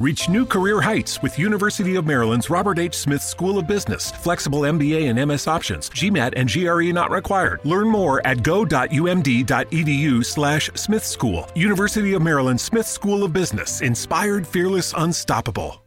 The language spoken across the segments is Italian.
Reach new career heights with University of Maryland's Robert H. Smith School of Business. Flexible MBA and MS options. GMAT and GRE not required. Learn more at go.umd.edu slash Smith School. University of Maryland Smith School of Business. Inspired, fearless, unstoppable.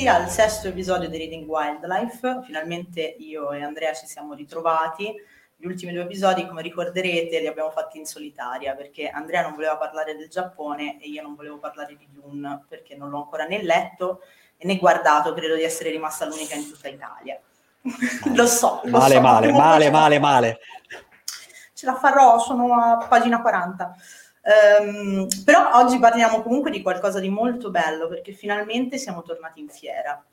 Benvenuti al sesto episodio di Reading Wildlife. Finalmente io e Andrea ci siamo ritrovati. Gli ultimi due episodi, come ricorderete, li abbiamo fatti in solitaria perché Andrea non voleva parlare del Giappone e io non volevo parlare di Dune perché non l'ho ancora né letto né guardato. Credo di essere rimasta l'unica in tutta Italia. lo so. Lo male, so, male, male, male, male. Ce la farò, sono a pagina 40. Um, però oggi parliamo comunque di qualcosa di molto bello perché finalmente siamo tornati in fiera.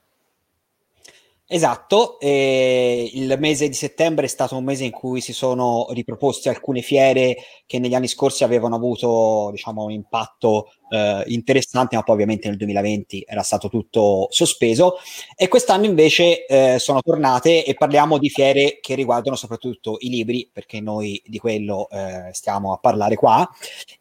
Esatto, e il mese di settembre è stato un mese in cui si sono riproposte alcune fiere che negli anni scorsi avevano avuto diciamo, un impatto eh, interessante, ma poi ovviamente nel 2020 era stato tutto sospeso. E quest'anno invece eh, sono tornate e parliamo di fiere che riguardano soprattutto i libri, perché noi di quello eh, stiamo a parlare qua.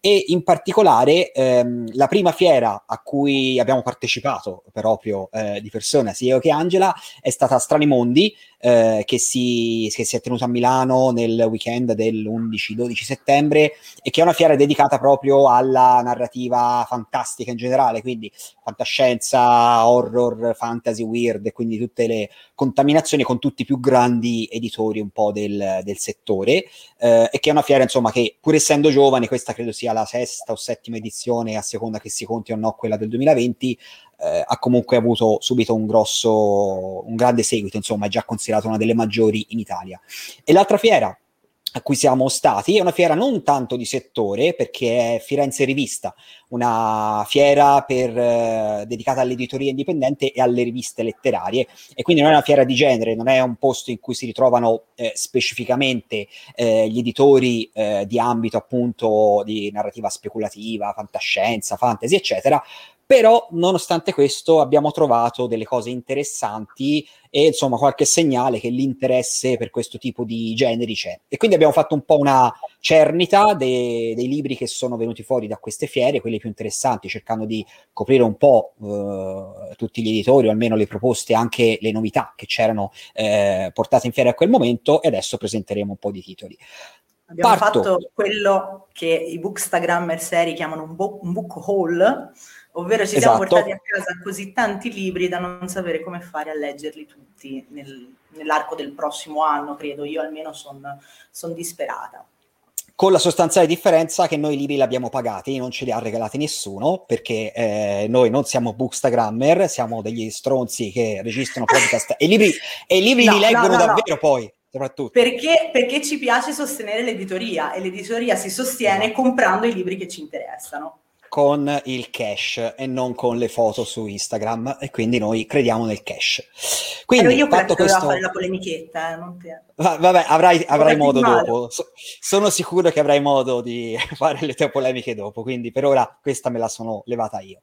E in particolare ehm, la prima fiera a cui abbiamo partecipato proprio eh, di persona, sia io che Angela, è stata Strani Mondi, eh, che, si, che, si, è tenuta a Milano nel weekend dell'11-12 settembre e che è una fiera dedicata proprio alla narrativa fantastica in generale, quindi fantascienza, horror, fantasy, weird e quindi tutte le contaminazioni con tutti i più grandi editori un po' del, del settore eh, e che è una fiera insomma che pur essendo giovane, questa credo sia la sesta o settima edizione a seconda che si conti o no quella del 2020, eh, ha comunque avuto subito un grosso, un grande seguito, insomma è già considerato una delle maggiori in Italia. E l'altra fiera a cui siamo stati è una fiera non tanto di settore perché è Firenze Rivista, una fiera per, eh, dedicata all'editoria indipendente e alle riviste letterarie e quindi non è una fiera di genere, non è un posto in cui si ritrovano eh, specificamente eh, gli editori eh, di ambito appunto di narrativa speculativa, fantascienza, fantasy eccetera, però nonostante questo abbiamo trovato delle cose interessanti e insomma qualche segnale che l'interesse per questo tipo di generi c'è. E quindi abbiamo fatto un po' una cernita de- dei libri che sono venuti fuori da queste fiere, quelli più interessanti, cercando di coprire un po' eh, tutti gli editori o almeno le proposte, anche le novità che c'erano eh, portate in fiera a quel momento e adesso presenteremo un po' di titoli. Abbiamo Parto. fatto quello che i bookstagrammer seri chiamano un, bo- un book haul, ovvero ci siamo esatto. portati a casa così tanti libri da non sapere come fare a leggerli tutti nel, nell'arco del prossimo anno, credo. Io almeno sono son disperata. Con la sostanziale differenza che noi i libri li abbiamo pagati, non ce li ha regalati nessuno, perché eh, noi non siamo bookstagrammer, siamo degli stronzi che registrano podcast e i libri, e i libri no, li leggono no, no, davvero poi. Soprattutto. Perché, perché ci piace sostenere l'editoria e l'editoria si sostiene esatto. comprando i libri che ci interessano con il cash e non con le foto su Instagram e quindi noi crediamo nel cash. Quindi io fatto questo... fare la polemichetta, eh, non te. Va, vabbè, avrai, avrai modo dopo. So, sono sicuro che avrai modo di fare le tue polemiche dopo, quindi per ora questa me la sono levata io.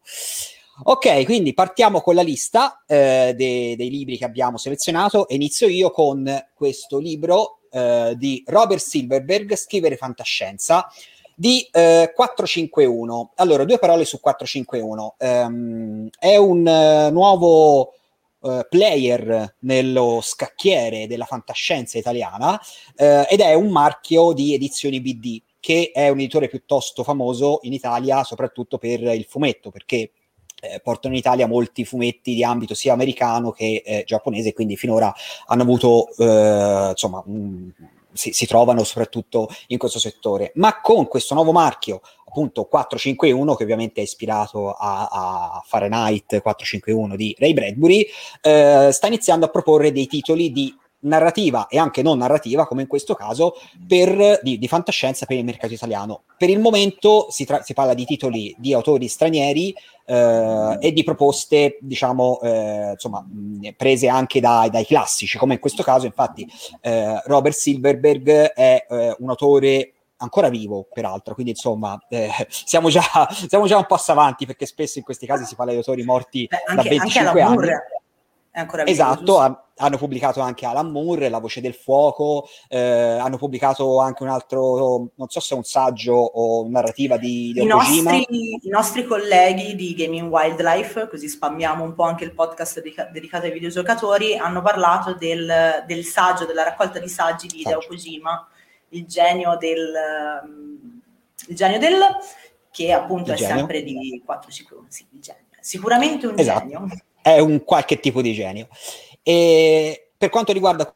Ok, quindi partiamo con la lista eh, dei, dei libri che abbiamo selezionato inizio io con questo libro eh, di Robert Silverberg, Scrivere fantascienza, di eh, 451. Allora, due parole su 451. Um, ehm, è un uh, nuovo uh, player nello scacchiere della fantascienza italiana uh, ed è un marchio di edizioni BD che è un editore piuttosto famoso in Italia soprattutto per il fumetto perché portano in Italia molti fumetti di ambito sia americano che eh, giapponese, quindi finora hanno avuto insomma un, si, si, trovano soprattutto in questo settore. Ma con questo nuovo marchio, appunto 451, che ovviamente è ispirato a, a Fahrenheit 451 di Ray Bradbury, eh, sta iniziando a proporre dei titoli di narrativa e anche non narrativa, come in questo caso, per, di, di fantascienza per il mercato italiano. Per il momento si, tra- si parla di titoli di autori stranieri eh, e di proposte, diciamo, eh, insomma, prese anche dai, dai, classici, come in questo caso, infatti, eh, Robert Silverberg è eh, un autore ancora vivo, peraltro, quindi insomma eh, siamo, già, siamo già un passo avanti perché spesso in questi casi si parla di autori morti Beh, anche, da 25 anni. È ancora vivo, esatto, ha, hanno pubblicato anche Alan Moore, La voce del fuoco, eh, hanno pubblicato anche un altro, non so se è un saggio o narrativa di, di I, nostri, I nostri colleghi di Gaming Wildlife, così spammiamo un po' anche il podcast dedica- dedicato ai videogiocatori, hanno parlato del, del, saggio, della raccolta di saggi di Hideo Kojima, il genio del... Il genio del che appunto il è genio. sempre di 451, sì, il genio. Sicuramente un esatto. genio è un qualche tipo di genio. E per quanto riguarda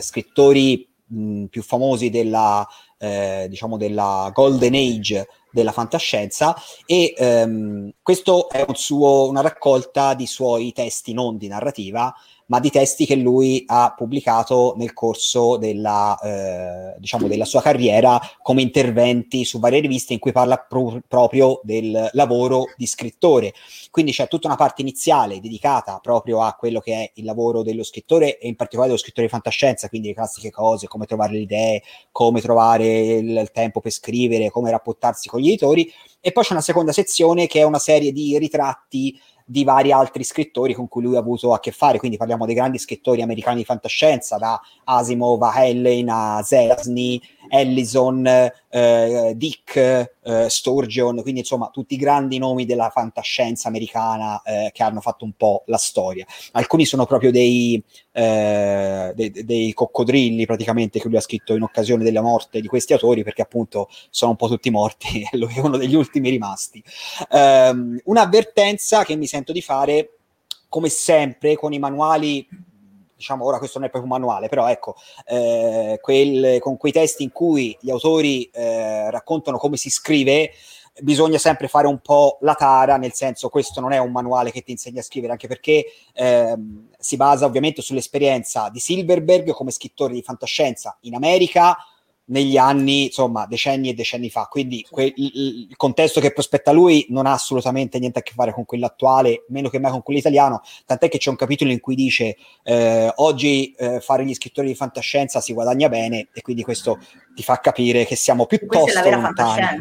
scrittori mh, più famosi della, eh, diciamo della Golden Age della fantascienza e ehm, questo è un suo, una raccolta di suoi testi non di narrativa ma di testi che lui ha pubblicato nel corso della, eh, diciamo della sua carriera come interventi su varie riviste in cui parla pro- proprio del lavoro di scrittore. Quindi c'è tutta una parte iniziale dedicata proprio a quello che è il lavoro dello scrittore e in particolare dello scrittore di fantascienza, quindi le classiche cose, come trovare le idee, come trovare il, il tempo per scrivere, come rapportarsi con gli editori. E poi c'è una seconda sezione che è una serie di ritratti di vari altri scrittori con cui lui ha avuto a che fare, quindi parliamo dei grandi scrittori americani di fantascienza, da Asimov a Hellen a Zelazny, Ellison, eh, Dick, eh, Sturgeon, quindi insomma tutti i grandi nomi della fantascienza americana eh, che hanno fatto un po' la storia. Alcuni sono proprio dei, eh, dei, dei, coccodrilli praticamente che lui ha scritto in occasione della morte di questi autori perché appunto sono un po' tutti morti e lui è uno degli ultimi rimasti. Um, un'avvertenza che mi sento di fare come sempre con i manuali diciamo, ora questo non è proprio un manuale, però ecco, eh, quel, con quei testi in cui gli autori eh, raccontano come si scrive, bisogna sempre fare un po' la tara, nel senso questo non è un manuale che ti insegna a scrivere, anche perché ehm, si basa ovviamente sull'esperienza di Silverberg come scrittore di fantascienza in America, negli anni, insomma, decenni e decenni fa. Quindi que- il, il, contesto che prospetta lui non ha assolutamente niente a che fare con quello attuale, meno che mai con quello italiano. Tant'è che c'è un capitolo in cui dice eh, oggi eh, fare gli scrittori di fantascienza si guadagna bene, e quindi questo ti fa capire che siamo piuttosto Questa è la vera lontani.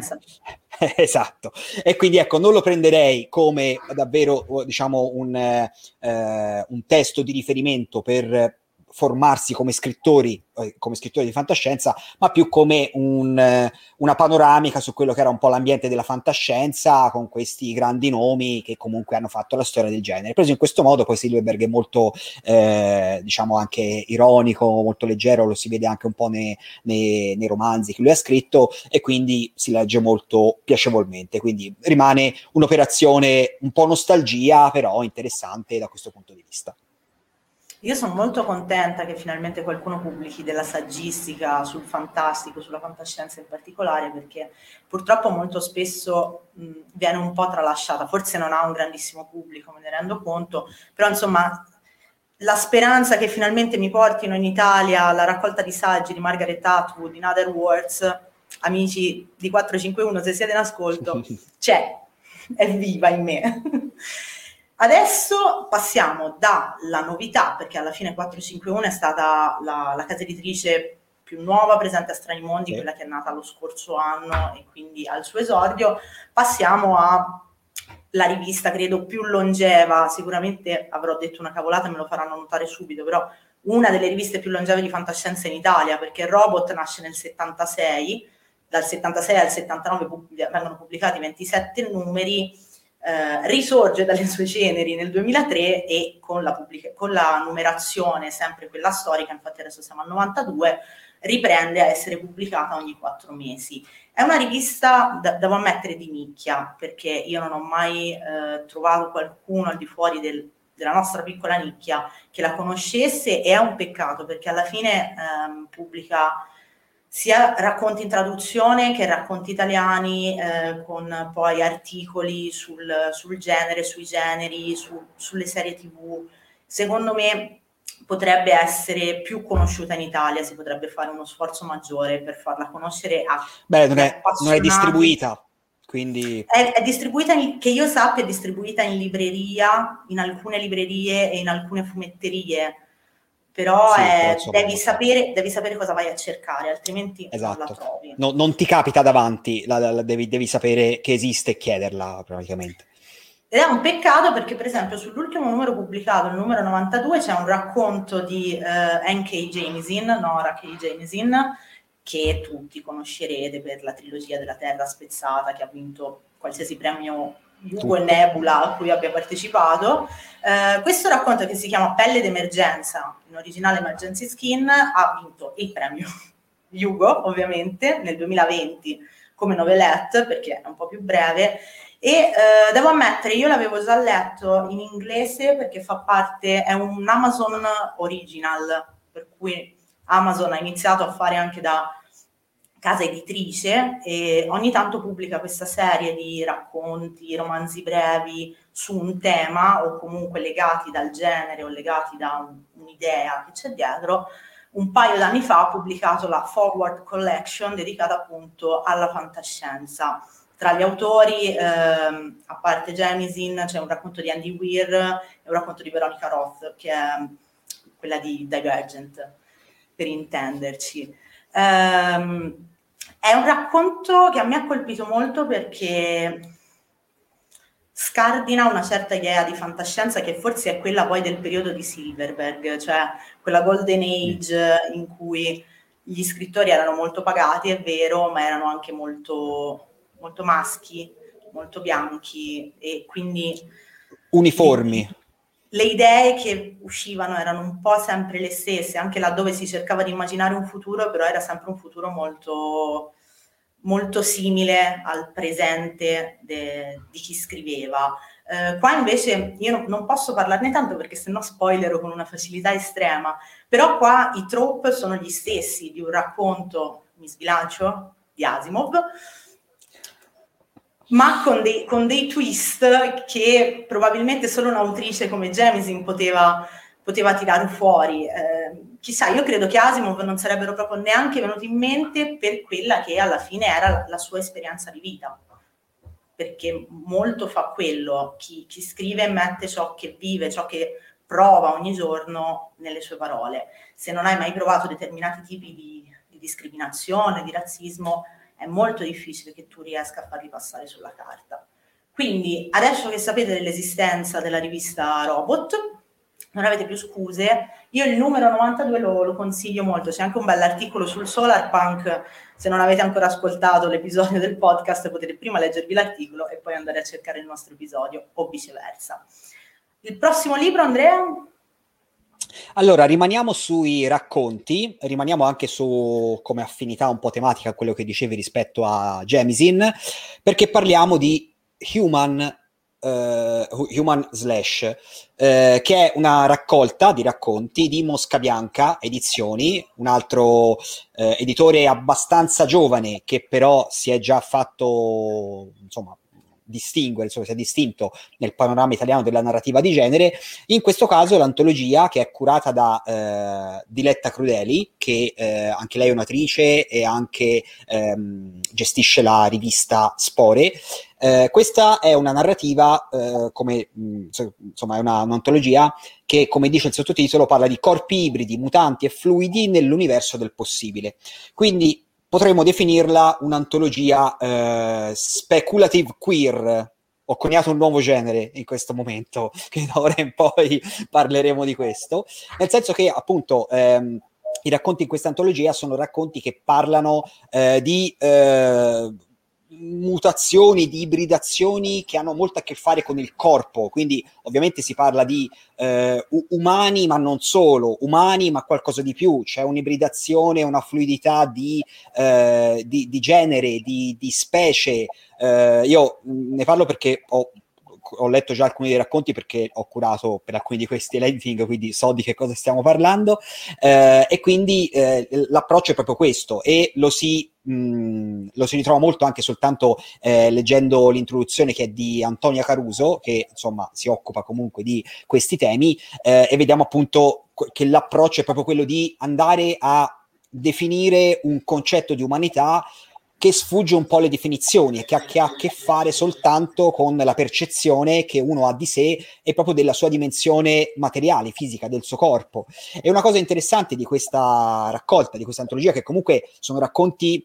esatto. E quindi ecco, non lo prenderei come davvero, diciamo, un, eh, un testo di riferimento per formarsi come scrittori, eh, come scrittori di fantascienza, ma più come un, eh, una panoramica su quello che era un po' l'ambiente della fantascienza con questi grandi nomi che comunque hanno fatto la storia del genere. Preso in questo modo, poi Silverberg è molto, eh, diciamo, anche ironico, molto leggero, lo si vede anche un po' nei, nei, nei romanzi che lui ha scritto e quindi si legge molto piacevolmente. Quindi rimane un'operazione un po' nostalgia, però interessante da questo punto di vista. Io sono molto contenta che finalmente qualcuno pubblichi della saggistica sul fantastico, sulla fantascienza in particolare, perché purtroppo molto spesso mh, viene un po' tralasciata, forse non ha un grandissimo pubblico, me ne rendo conto, però insomma la speranza che finalmente mi portino in Italia la raccolta di saggi di Margaret Atwood in Other Worlds, amici di 451, se siete in ascolto, c'è, è viva in me. Adesso passiamo dalla novità, perché alla fine 451 è stata la, la casa editrice più nuova presente a Strani Mondi, sì. quella che è nata lo scorso anno e quindi al suo esordio. Passiamo alla rivista, credo, più longeva, sicuramente avrò detto una cavolata, me lo faranno notare subito, però una delle riviste più longeve di fantascienza in Italia, perché Robot nasce nel 76, dal 76 al 79 vengono pubblicati 27 numeri, eh, risorge dalle sue ceneri nel 2003 e con la, pubblica- con la numerazione, sempre quella storica, infatti adesso siamo al 92, riprende a essere pubblicata ogni quattro mesi. È una rivista, da, devo ammettere, di nicchia, perché io non ho mai eh, trovato qualcuno al di fuori del, della nostra piccola nicchia che la conoscesse e è un peccato perché alla fine ehm, pubblica sia racconti in traduzione che racconti italiani eh, con poi articoli sul, sul genere, sui generi, su, sulle serie tv. Secondo me potrebbe essere più conosciuta in Italia, si potrebbe fare uno sforzo maggiore per farla conoscere a Beh, non è, non è distribuita. Quindi... È, è, distribuita, in, che io sappia, è distribuita in libreria, in alcune librerie e in alcune fumetterie, però, sì, però devi, sapere, devi, sapere, cosa vai a cercare, altrimenti esatto. non la esatto. trovi. No, non ti capita davanti, la, la, la, devi, devi, sapere che esiste e chiederla praticamente. Ed è un peccato perché, per esempio, sull'ultimo numero pubblicato, il numero 92, c'è un racconto di uh, N.K. Jameson, Nora K. Jameson, che tutti conoscerete per la trilogia della Terra Spezzata, che ha vinto qualsiasi premio Hugo e Nebula a cui abbia partecipato. Uh, questo racconto che si chiama Pelle d'emergenza, in originale Emergency Skin, ha vinto il premio Hugo, ovviamente, nel 2020 come novelette, perché è un po' più breve, e eh, devo ammettere, io l'avevo già letto in inglese perché fa parte, è un Amazon original, per cui Amazon ha iniziato a fare anche da casa editrice e ogni tanto pubblica questa serie di racconti, romanzi brevi su un tema o comunque legati dal genere o legati da un, un'idea che c'è dietro. Un paio d'anni fa ha pubblicato la Forward Collection dedicata appunto alla fantascienza tra gli autori, ehm, a parte Jemisin, c'è un racconto di Andy Weir e un racconto di Veronica Roth, che è quella di Divergent, per intenderci. Ehm, è un racconto che a me ha colpito molto perché scardina una certa idea di fantascienza che forse è quella poi del periodo di Silverberg, cioè quella golden age in cui gli scrittori erano molto pagati, è vero, ma erano anche molto molto maschi, molto bianchi e quindi... Uniformi. Le, idee che uscivano erano un po' sempre le stesse, anche laddove si cercava di immaginare un futuro, però era sempre un futuro molto, molto simile al presente de, di chi scriveva. Eh, qua invece io non, non posso parlarne tanto perché sennò spoilero con una facilità estrema, però qua i trope sono gli stessi di un racconto, mi sbilancio, di Asimov, ma con dei, con dei, twist che probabilmente solo un'autrice come Jemisin poteva, poteva tirare fuori. Eh, chissà, io credo che Asimov non sarebbero proprio neanche venuti in mente per quella che alla fine era la, la sua esperienza di vita, perché molto fa quello, chi, chi scrive mette ciò che vive, ciò che prova ogni giorno nelle sue parole. Se non hai mai provato determinati tipi di, di discriminazione, di razzismo, è molto difficile che tu riesca a farli passare sulla carta. Quindi adesso che sapete dell'esistenza della rivista Robot, non avete più scuse, io il numero 92 lo, lo consiglio molto, c'è anche un bell'articolo sul Solar Punk, se non avete ancora ascoltato l'episodio del podcast potete prima leggervi l'articolo e poi andare a cercare il nostro episodio o viceversa. Il prossimo libro, Andrea? Allora, rimaniamo sui racconti, rimaniamo anche su come affinità un po' tematica quello che dicevi rispetto a Jemisin, perché parliamo di Human, uh, Human Slash, uh, che è una raccolta di racconti di Mosca Bianca Edizioni, un altro uh, editore abbastanza giovane che però si è già fatto, insomma, distinguere, insomma, si è distinto nel panorama italiano della narrativa di genere. In questo caso l'antologia che è curata da eh, Diletta Crudeli, che eh, anche lei è un'attrice e anche ehm, gestisce la rivista Spore. Eh, questa è una narrativa, eh, come mh, insomma, è una, un'antologia che, come dice il sottotitolo, parla di corpi ibridi, mutanti e fluidi nell'universo del possibile. Quindi potremmo definirla un'antologia eh, speculative queer. Ho coniato un nuovo genere in questo momento, che da ora in poi parleremo di questo, nel senso che appunto ehm, i racconti in questa antologia sono racconti che parlano eh, di eh, mutazioni, di ibridazioni che hanno molto a che fare con il corpo, quindi ovviamente si parla di eh, umani ma non solo, umani ma qualcosa di più, c'è un'ibridazione, una fluidità di, eh, di, di genere, di, di specie. Eh, io ne parlo perché ho ho letto già alcuni dei racconti perché ho curato per alcuni di questi editing, quindi so di che cosa stiamo parlando, eh, e quindi eh, l'approccio è proprio questo e lo si mh, lo si ritrova molto anche soltanto eh, leggendo l'introduzione che è di Antonia Caruso, che insomma si occupa comunque di questi temi, eh, e vediamo appunto che l'approccio è proprio quello di andare a definire un concetto di umanità che sfugge un po' le definizioni e che ha, che ha, a che fare soltanto con la percezione che uno ha di sé e proprio della sua dimensione materiale, fisica, del suo corpo. E una cosa interessante di questa raccolta, di questa antologia, che comunque sono racconti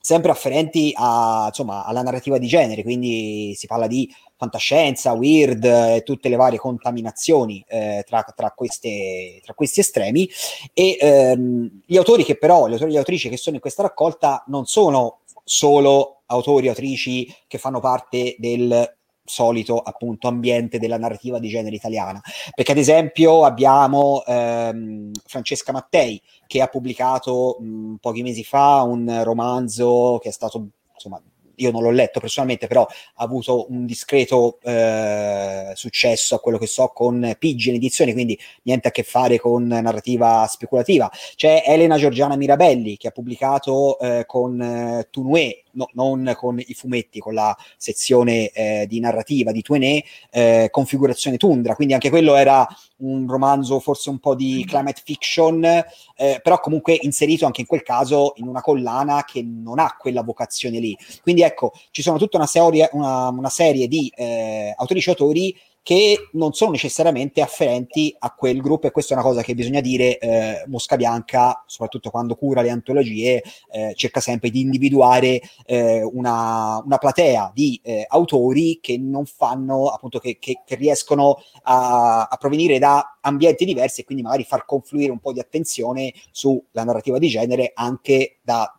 sempre afferenti a, insomma, alla narrativa di genere, quindi si parla di fantascienza, weird e tutte le varie contaminazioni eh, tra, tra, queste, tra, questi estremi e ehm, gli autori che però, gli autori e le autrici che sono in questa raccolta non sono solo autori e autrici che fanno parte del solito appunto ambiente della narrativa di genere italiana. Perché ad esempio abbiamo ehm, Francesca Mattei che ha pubblicato mh, pochi mesi fa un romanzo che è stato insomma io non l'ho letto personalmente, però ha avuto un discreto eh, successo a quello che so con Pigeon Edizioni, quindi niente a che fare con narrativa speculativa. C'è Elena Giorgiana Mirabelli che ha pubblicato eh, con eh, Tunue no, non con i fumetti, con la sezione eh, di narrativa di Tuenè, eh, Configurazione Tundra, quindi anche quello era un romanzo forse un po' di mm. climate fiction, eh, però comunque inserito anche in quel caso in una collana che non ha quella vocazione lì. Quindi ecco, ci sono tutta una serie, una, una serie di eh, autrici e autori che non sono necessariamente afferenti a quel gruppo e questa è una cosa che bisogna dire eh, Mosca Bianca, soprattutto quando cura le antologie, eh, cerca sempre di individuare eh, una, una, platea di eh, autori che non fanno, appunto, che, che, che riescono a, a, provenire da ambienti diversi e quindi magari far confluire un po' di attenzione sulla narrativa di genere anche da,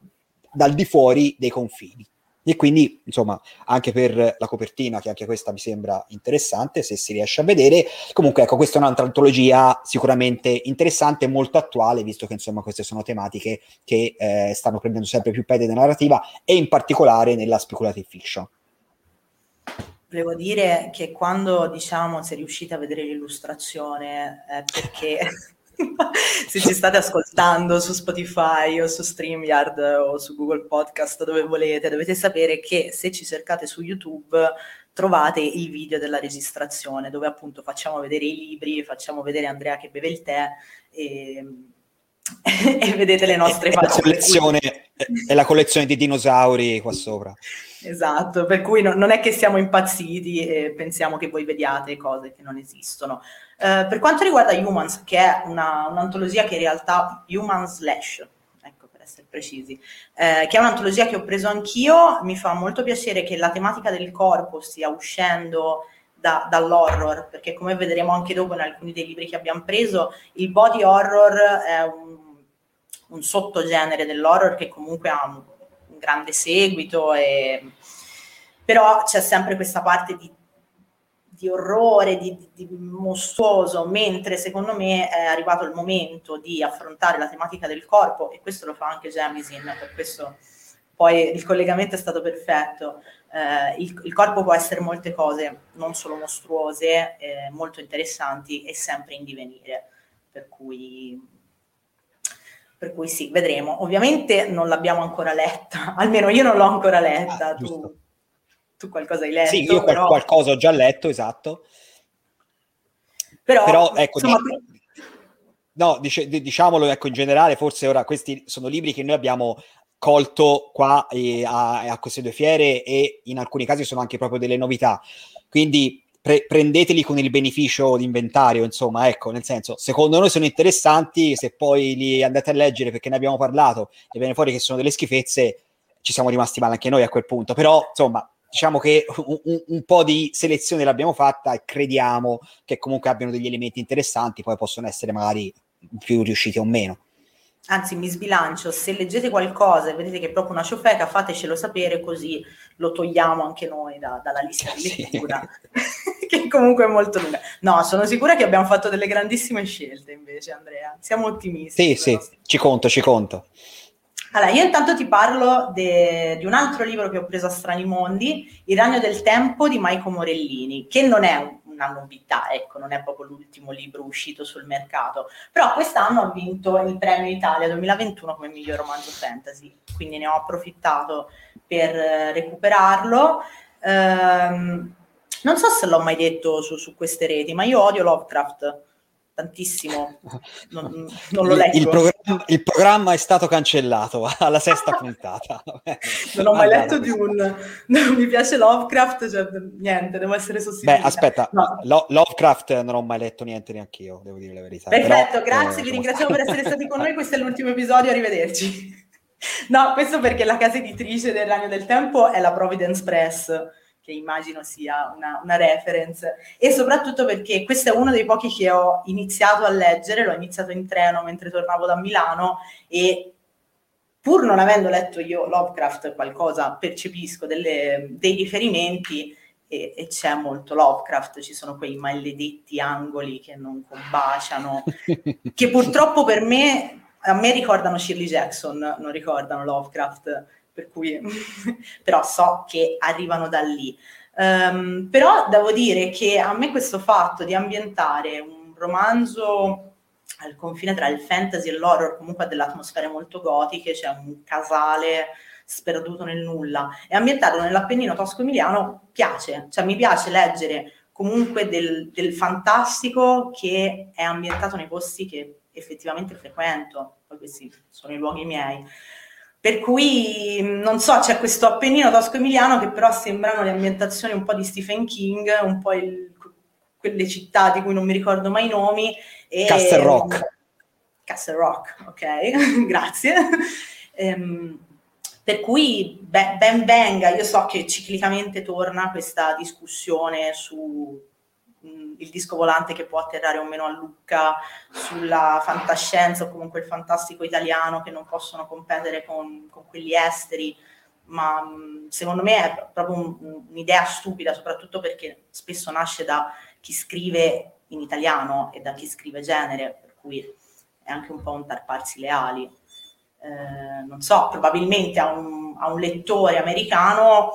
dal di fuori dei confini. E quindi, insomma, anche per la copertina, che anche questa mi sembra interessante, se si riesce a vedere. Comunque, ecco, questa è un'altra antologia sicuramente interessante molto attuale, visto che, insomma, queste sono tematiche che eh, stanno prendendo sempre più piede nella narrativa e in particolare nella speculative fiction. Volevo dire che quando, diciamo, sei riuscita a vedere l'illustrazione, è perché se ci state ascoltando su Spotify o su StreamYard o su Google Podcast dove volete, dovete sapere che se ci cercate su YouTube trovate il video della registrazione dove appunto facciamo vedere i libri, facciamo vedere Andrea che beve il tè e, e vedete le nostre facce. La è la collezione di dinosauri qua sopra. Esatto, per cui no, non è che siamo impazziti e pensiamo che voi vediate cose che non esistono. Uh, per quanto riguarda Humans, che è una, un'antologia che in realtà Human Slash, ecco per essere precisi, eh, che è un'antologia che ho preso anch'io, mi fa molto piacere che la tematica del corpo stia uscendo da, dall'horror, perché come vedremo anche dopo in alcuni dei libri che abbiamo preso, il body horror è un, un sottogenere dell'horror che comunque ha un un grande seguito, e... però c'è sempre questa parte di, di orrore, di, di, mostruoso, mentre secondo me è arrivato il momento di affrontare la tematica del corpo, e questo lo fa anche Jamisin, per questo poi il collegamento è stato perfetto. Eh, il, il, corpo può essere molte cose, non solo mostruose, eh, molto interessanti e sempre in divenire. Per cui per cui sì, vedremo. Ovviamente non l'abbiamo ancora letta, almeno io non l'ho ancora letta. Ah, tu, qualcosa hai letto? Sì, io però... qualcosa ho già letto, esatto. Però, però ecco, insomma, diciamo, no, dice, diciamolo ecco, in generale, forse ora questi sono libri che noi abbiamo colto qua eh, a, a queste due fiere e in alcuni casi sono anche proprio delle novità. Quindi pre- prendeteli con il beneficio di inventario, insomma, ecco, nel senso, secondo noi sono interessanti, se poi li andate a leggere perché ne abbiamo parlato e viene fuori che sono delle schifezze, ci siamo rimasti male anche noi a quel punto, però, insomma, diciamo che un, un, po' di selezione l'abbiamo fatta e crediamo che comunque abbiano degli elementi interessanti, poi possono essere magari più riusciti o meno anzi mi sbilancio, se leggete qualcosa e vedete che è proprio una ciofeca, fatecelo sapere così lo togliamo anche noi da, dalla lista di lettura, sì. che comunque è molto lunga. No, sono sicura che abbiamo fatto delle grandissime scelte invece, Andrea. Siamo ottimisti. Sì, sì, ci conto, ci conto. Allora, io intanto ti parlo de, di un altro libro che ho preso a Strani Mondi, Il ragno del tempo di Maico Morellini, che non è una novità, ecco, non è proprio l'ultimo libro uscito sul mercato, però quest'anno ha vinto il premio Italia 2021 come miglior romanzo fantasy, quindi ne ho approfittato per eh, recuperarlo. Ehm, non so se l'ho mai detto su, su queste reti, ma io odio Lovecraft tantissimo, non, non lo leggo. Il, programma, il, programma è stato cancellato alla sesta puntata. non ho mai letto di un... Non mi piace Lovecraft, cioè, niente, devo essere sostituito. Beh, aspetta, no. Lo, Lovecraft non ho mai letto niente neanche io, devo dire la verità. Perfetto, Però, grazie, eh, vi ringraziamo per essere stati con noi, questo è l'ultimo episodio, arrivederci. No, questo perché la casa editrice del Ragno del Tempo è la Providence Press, che immagino sia una, una, reference, e soprattutto perché questo è uno dei pochi che ho iniziato a leggere, l'ho iniziato in treno mentre tornavo da Milano e pur non avendo letto io Lovecraft qualcosa, percepisco delle, dei riferimenti e, e, c'è molto Lovecraft, ci sono quei maledetti angoli che non combaciano, che purtroppo per me, a me ricordano Shirley Jackson, non ricordano Lovecraft per cui però so che arrivano da lì. Um, però devo dire che a me questo fatto di ambientare un romanzo al confine tra il fantasy e l'horror, comunque ha delle atmosfere molto gotiche, c'è un casale sperduto nel nulla, e ambientato nell'Appennino tosco-emiliano piace, cioè mi piace leggere comunque del, del fantastico che è ambientato nei posti che effettivamente frequento, poi questi sono i luoghi miei. Per cui non so, c'è questo Appennino tosco-emiliano che però sembrano le ambientazioni un po' di Stephen King, un po' il, quelle città di cui non mi ricordo mai i nomi. E, Castle Rock. Castle Rock, ok, grazie. Ehm, per cui ben, ben venga, io so che ciclicamente torna questa discussione su il disco volante che può atterrare o meno a Lucca, sulla fantascienza o comunque il fantastico italiano che non possono competere con, con quelli esteri, ma secondo me è proprio un, un'idea stupida, soprattutto perché spesso nasce da chi scrive in italiano e da chi scrive genere, per cui è anche un po' un tarparsi le ali. Eh, non so, probabilmente a un, a un lettore americano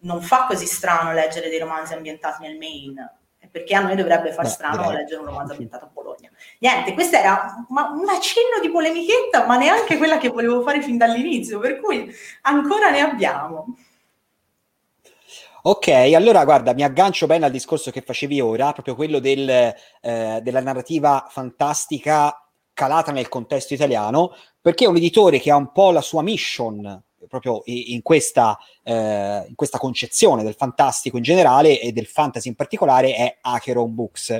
non fa così strano leggere dei romanzi ambientati nel Maine, perché a noi dovrebbe far Beh, strano direi. leggere un romanzo ambientato a Bologna. Niente, questa era ma, un accenno di polemichetta, ma neanche quella che volevo fare fin dall'inizio, per cui ancora ne abbiamo. Ok, allora guarda, mi aggancio bene al discorso che facevi ora, proprio quello del, eh, della narrativa fantastica calata nel contesto italiano, perché è un editore che ha un po' la sua mission proprio in questa, eh, in questa, concezione del fantastico in generale e del fantasy in particolare è Acheron Books.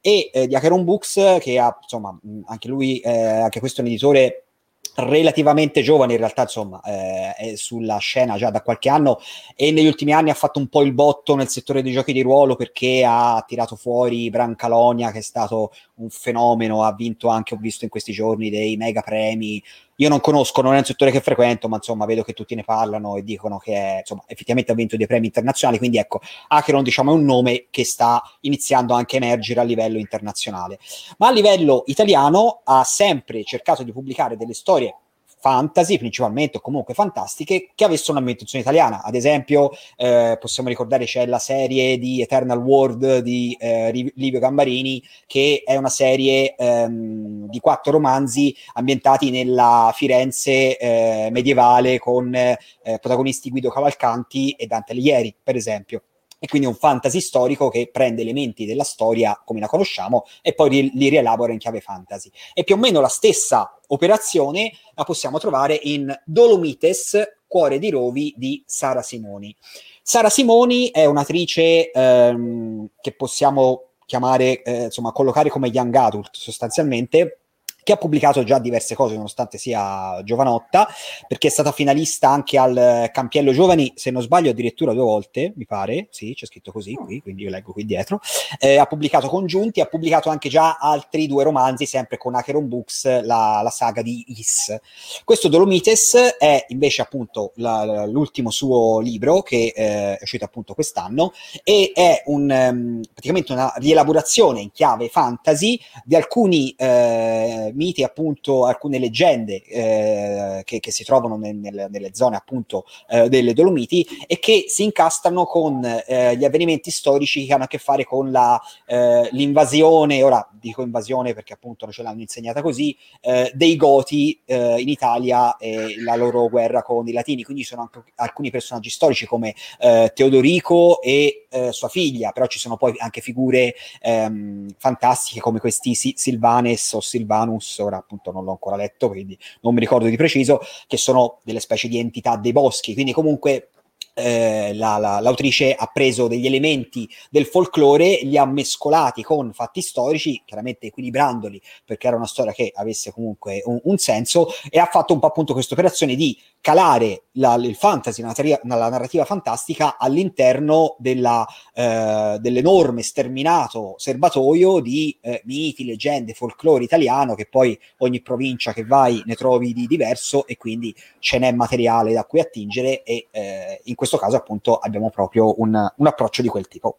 E eh, di Acheron Books, che ha, insomma, anche lui, eh, anche questo è un editore relativamente giovane in realtà insomma eh, è sulla scena già da qualche anno e negli ultimi anni ha fatto un po' il botto nel settore dei giochi di ruolo perché ha tirato fuori Brancalonia che è stato un fenomeno ha vinto anche ho visto in questi giorni dei mega premi io non conosco, non è un settore che frequento, ma insomma vedo che tutti ne parlano e dicono che è, insomma, effettivamente ha vinto dei premi internazionali, quindi ecco, Acheron diciamo è un nome che sta iniziando anche a emergere a livello internazionale. Ma a livello italiano ha sempre cercato di pubblicare delle storie fantasy, principalmente o comunque fantastiche, che avessero un'ambientazione italiana. Ad esempio, eh, possiamo ricordare c'è la serie di Eternal World di eh, Livio Gambarini, che è una serie ehm, di quattro romanzi ambientati nella Firenze eh, medievale con eh, protagonisti Guido Cavalcanti e Dante Alighieri, per esempio e quindi un fantasy storico che prende elementi della storia come la conosciamo e poi li, rielabora in chiave fantasy. E più o meno la stessa operazione la possiamo trovare in Dolomites, Cuore di Rovi di Sara Simoni. Sara Simoni è un'attrice ehm, che possiamo chiamare, eh, insomma, collocare come young adult sostanzialmente, che ha pubblicato già diverse cose nonostante sia giovanotta, perché è stata finalista anche al Campiello Giovani, se non sbaglio addirittura due volte, mi pare, sì, c'è scritto così qui, quindi io leggo qui dietro, eh, ha pubblicato congiunti, ha pubblicato anche già altri due romanzi, sempre con Acheron Books, la, la saga di Is. Questo Dolomites è invece appunto la, l'ultimo suo libro, che eh, è uscito appunto quest'anno, e è un, um, praticamente una rielaborazione in chiave fantasy di alcuni... Eh, miti, appunto, alcune leggende eh, che, che, si trovano nel, nel, nelle zone appunto eh, delle Dolomiti e che si incastrano con eh, gli avvenimenti storici che hanno a che fare con la, eh, l'invasione, ora dico invasione perché appunto non ce l'hanno insegnata così, eh, dei Goti in Italia e la loro guerra con i Latini. Quindi sono anche alcuni personaggi storici come Teodorico e sua figlia, però ci sono poi anche figure ehm, fantastiche come questi Silvanes o Silvanus, ora appunto non l'ho ancora letto, quindi non mi ricordo di preciso, che sono delle specie di entità dei boschi, quindi comunque eh, la, la, l'autrice ha preso degli elementi del folklore, li ha mescolati con fatti storici, chiaramente equilibrandoli perché era una storia che avesse comunque un, un senso, e ha fatto un po' appunto questa operazione di calare la, il fantasy, la, la, narrativa fantastica all'interno della, eh, dell'enorme sterminato serbatoio di eh, miti, leggende, folklore italiano che poi ogni provincia che vai ne trovi di diverso e quindi ce n'è materiale da cui attingere e eh, in questo caso appunto abbiamo proprio un, un approccio di quel tipo.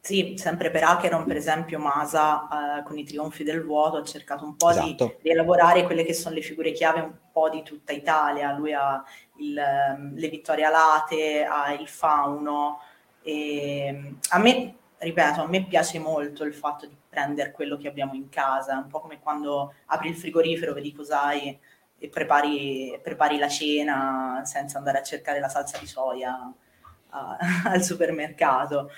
Sì, sempre per Acheron, per esempio, Masa eh, con i trionfi del vuoto ha cercato un po' esatto. di elaborare quelle che sono le figure chiave un po' di tutta Italia. Lui ha il, ehm, le vittorie alate, ha il fauno. E a me, ripeto, a me piace molto il fatto di prendere quello che abbiamo in casa, un po' come quando apri il frigorifero, vedi cos'hai e prepari, prepari la cena senza andare a cercare la salsa di soia a, al supermercato.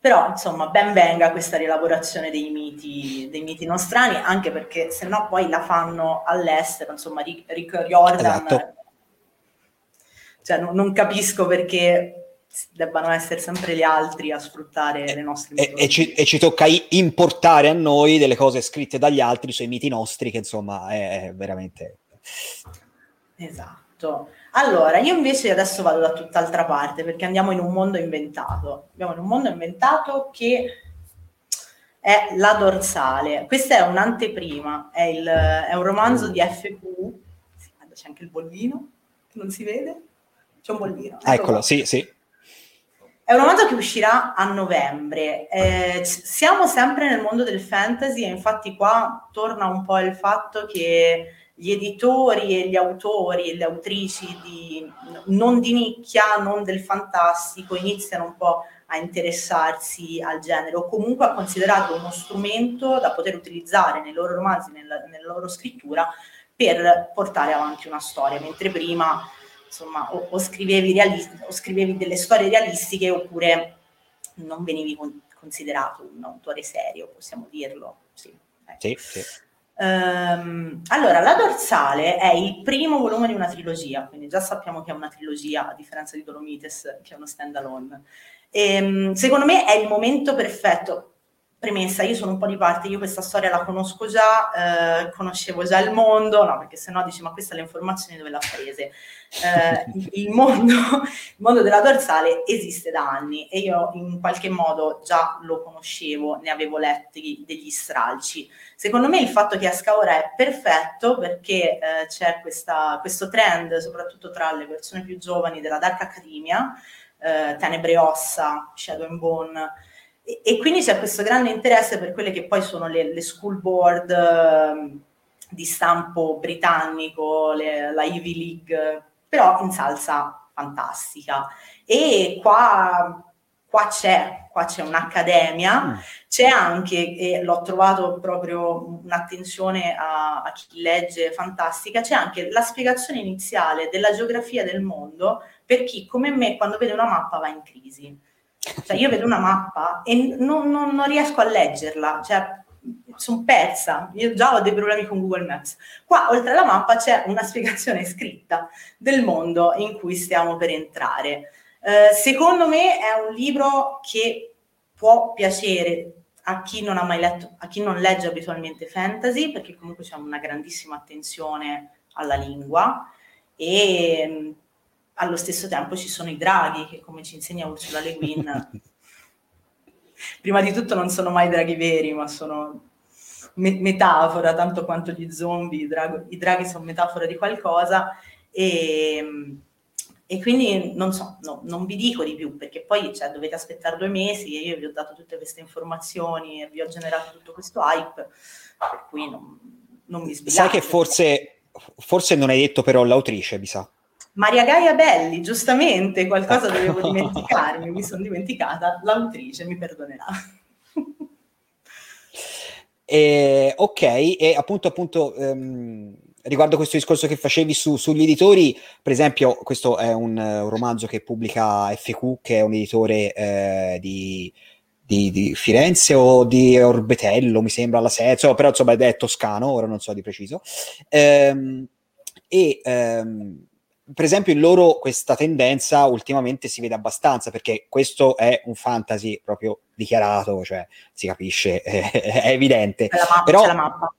Però, insomma, ben venga questa rielaborazione dei miti, dei miti nostrani, anche perché se no poi la fanno all'estero, insomma, Rick, Rick Riordan. Esatto. Cioè, non, non capisco perché debbano essere sempre gli altri a sfruttare le nostre e, e, ci, e, ci, tocca importare a noi delle cose scritte dagli altri sui miti nostri, che insomma è, è veramente... Esatto. Allora, io invece adesso vado da tutt'altra parte perché andiamo in un mondo inventato. Andiamo in un mondo inventato che è La dorsale. Questa è un'anteprima, è, il, è un romanzo di FQ. Sì, c'è anche il bollino, non si vede? C'è un bollino. Eccolo, Eccolo sì, sì. È un romanzo che uscirà a novembre. Eh, siamo sempre nel mondo del fantasy e infatti qua torna un po' il fatto che gli editori e gli autori e le autrici di, non di nicchia, non del fantastico, iniziano un po' a interessarsi al genere o comunque a considerarlo uno strumento da poter utilizzare nei loro romanzi, nella, nella loro scrittura per portare avanti una storia, mentre prima insomma o, o, scrivevi, realist- o scrivevi delle storie realistiche oppure non venivi con- considerato un autore serio, possiamo dirlo. Sì, ecco. sì, sì. Um, allora, La dorsale è il primo volume di una trilogia, quindi già sappiamo che è una trilogia, a differenza di Dolomites, che è uno stand-alone. E, ehm, secondo me è il momento perfetto. Premessa, io sono un po' di parte, io questa storia la conosco già, eh, conoscevo già il mondo, no, perché sennò dici ma questa le informazioni dove l'ha prese? Eh, il, mondo, il mondo della dorsale esiste da anni e io in qualche modo già lo conoscevo, ne avevo letti degli stralci. Secondo me il fatto che esca ora è perfetto perché eh, c'è questa, questo trend, soprattutto tra le persone più giovani della Dark Academia, eh, Tenebre Ossa, Shadow and Bone, e, quindi c'è questo grande interesse per quelle che poi sono le, le school board eh, di stampo britannico, le, la Ivy League, però in salsa fantastica. E qua qua c'è, qua c'è un'accademia, mm. c'è anche, e l'ho trovato proprio un'attenzione a, a, chi legge fantastica, c'è anche la spiegazione iniziale della geografia del mondo per chi come me quando vede una mappa va in crisi. Cioè io vedo una mappa e non, non, non riesco a leggerla, cioè sono persa, io già ho dei problemi con Google Maps. Qua oltre alla mappa c'è una spiegazione scritta del mondo in cui stiamo per entrare. Eh, secondo me è un libro che può piacere a chi non ha mai letto, a chi non legge abitualmente fantasy, perché comunque c'è una grandissima attenzione alla lingua e mm, allo stesso tempo ci sono i draghi che come ci insegna Ursula Le Guin prima di tutto non sono mai draghi veri ma sono me- metafora tanto quanto gli zombie i, drago- i draghi sono metafora di qualcosa e mm, E quindi non so, no, non vi dico di più perché poi cioè, dovete aspettare due mesi e io vi ho dato tutte queste informazioni e vi ho generato tutto questo hype, per cui non, non mi spiace. Sai che forse, forse non hai detto però l'autrice, mi sa. Maria Gaia Belli, giustamente, qualcosa dovevo dimenticarmi, mi sono dimenticata, l'autrice mi perdonerà. E, ok, e appunto, appunto um, riguardo questo discorso che facevi su, sugli editori, per esempio, questo è un, un, romanzo che pubblica FQ, che è un editore eh, di, di, di, Firenze o di Orbetello, mi sembra la Sezzo, però insomma è toscano, ora non so di preciso. Ehm, e ehm, per esempio in loro questa tendenza ultimamente si vede abbastanza perché questo è un fantasy proprio dichiarato, cioè si capisce, è, è evidente. C'è la mappa, Però, c'è la mappa.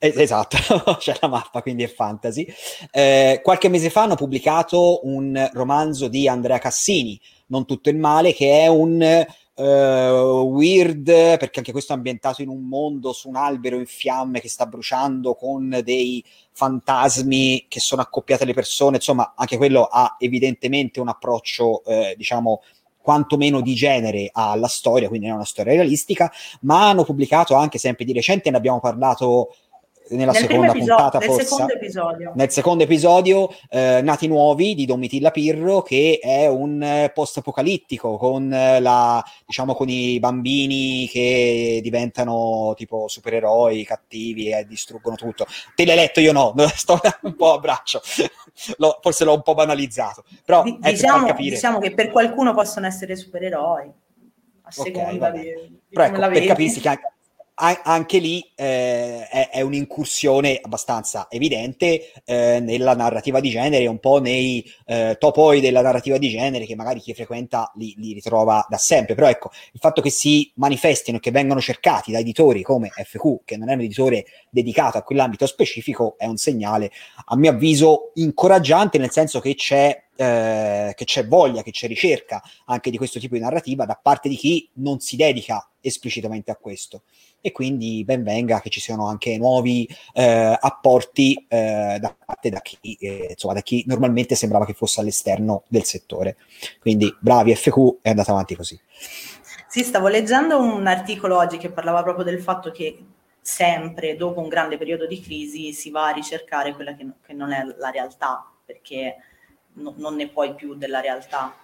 Eh, esatto, c'è la mappa, quindi è fantasy. Eh, qualche mese fa hanno pubblicato un romanzo di Andrea Cassini, Non tutto il male, che è un uh, weird, perché anche questo è ambientato in un mondo su un albero in fiamme che sta bruciando con dei fantasmi che sono accoppiate alle persone, insomma, anche quello ha evidentemente un approccio, eh, diciamo, quantomeno di genere alla storia, quindi non è una storia realistica, ma hanno pubblicato anche sempre di recente, ne abbiamo parlato nella nel seconda episodio, puntata nel forse, secondo episodio. nel secondo episodio eh, Nati Nuovi di Domitilla Pirro che è un eh, post apocalittico con eh, la diciamo con i bambini che diventano tipo supereroi cattivi e distruggono tutto. Te l'hai letto io no sto un po' a braccio. L'ho, forse l'ho un po' banalizzato però D- diciamo, diciamo che per qualcuno possono essere supereroi a seconda okay, di, di Però ecco, per capirsi che anche, anche lì eh, è, è, un'incursione abbastanza evidente eh, nella narrativa di genere, un po' nei eh, topoi della narrativa di genere che magari chi frequenta li, li, ritrova da sempre. Però ecco, il fatto che si manifestino e che vengano cercati da editori come FQ, che non è un editore dedicato a quell'ambito specifico, è un segnale, a mio avviso, incoraggiante, nel senso che c'è eh, che c'è voglia, che c'è ricerca anche di questo tipo di narrativa da parte di chi non si dedica esplicitamente a questo. E quindi ben venga che ci siano anche nuovi eh, apporti eh, da parte da chi, eh, insomma, da chi normalmente sembrava che fosse all'esterno del settore. Quindi bravi FQ e andate avanti così. Sì, stavo leggendo un articolo oggi che parlava proprio del fatto che sempre dopo un grande periodo di crisi si va a ricercare quella che, che non è la realtà, perché no, non ne puoi più della realtà.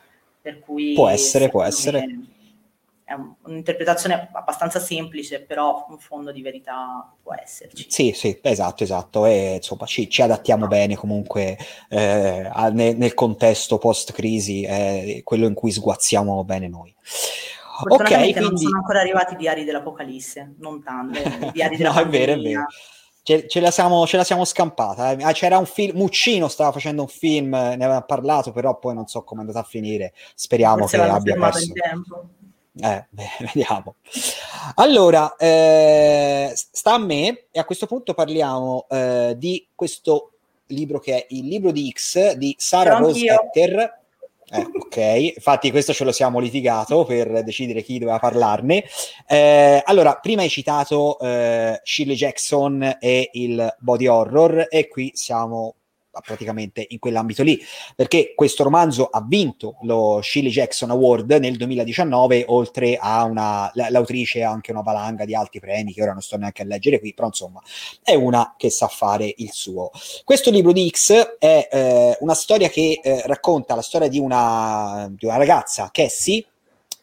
Per cui può essere, può essere. È un, un'interpretazione abbastanza semplice, però un fondo di verità può esserci. Sì, sì, esatto, esatto. E insomma ci, ci adattiamo bene comunque eh, nel, nel, contesto post-crisi, eh, quello in cui sguazziamo bene noi. Ok, quindi... non sono ancora arrivati i diari dell'Apocalisse, non tanto. I diari della no, è vero, è vero ce, ce, la siamo, ce, la siamo, scampata. Eh. Ah, c'era un film, Muccino stava facendo un film, ne aveva parlato, però poi non so come è andata a finire. Speriamo Forse che abbia perso. Eh, beh, vediamo. Allora, eh, sta a me e a questo punto parliamo eh, di questo libro che è il libro di X di Sara Rose Etter eh, ok, infatti questo ce lo siamo litigato per decidere chi doveva parlarne. Eh, allora, prima hai citato eh, Shirley Jackson e il body horror e qui siamo praticamente in quell'ambito lì, perché questo romanzo ha vinto lo Shirley Jackson Award nel 2019, oltre a una, l'autrice ha anche una valanga di altri premi che ora non sto neanche a leggere qui, però insomma è una che sa fare il suo. Questo libro di X è eh, una storia che eh, racconta la storia di una, di una ragazza, Cassie,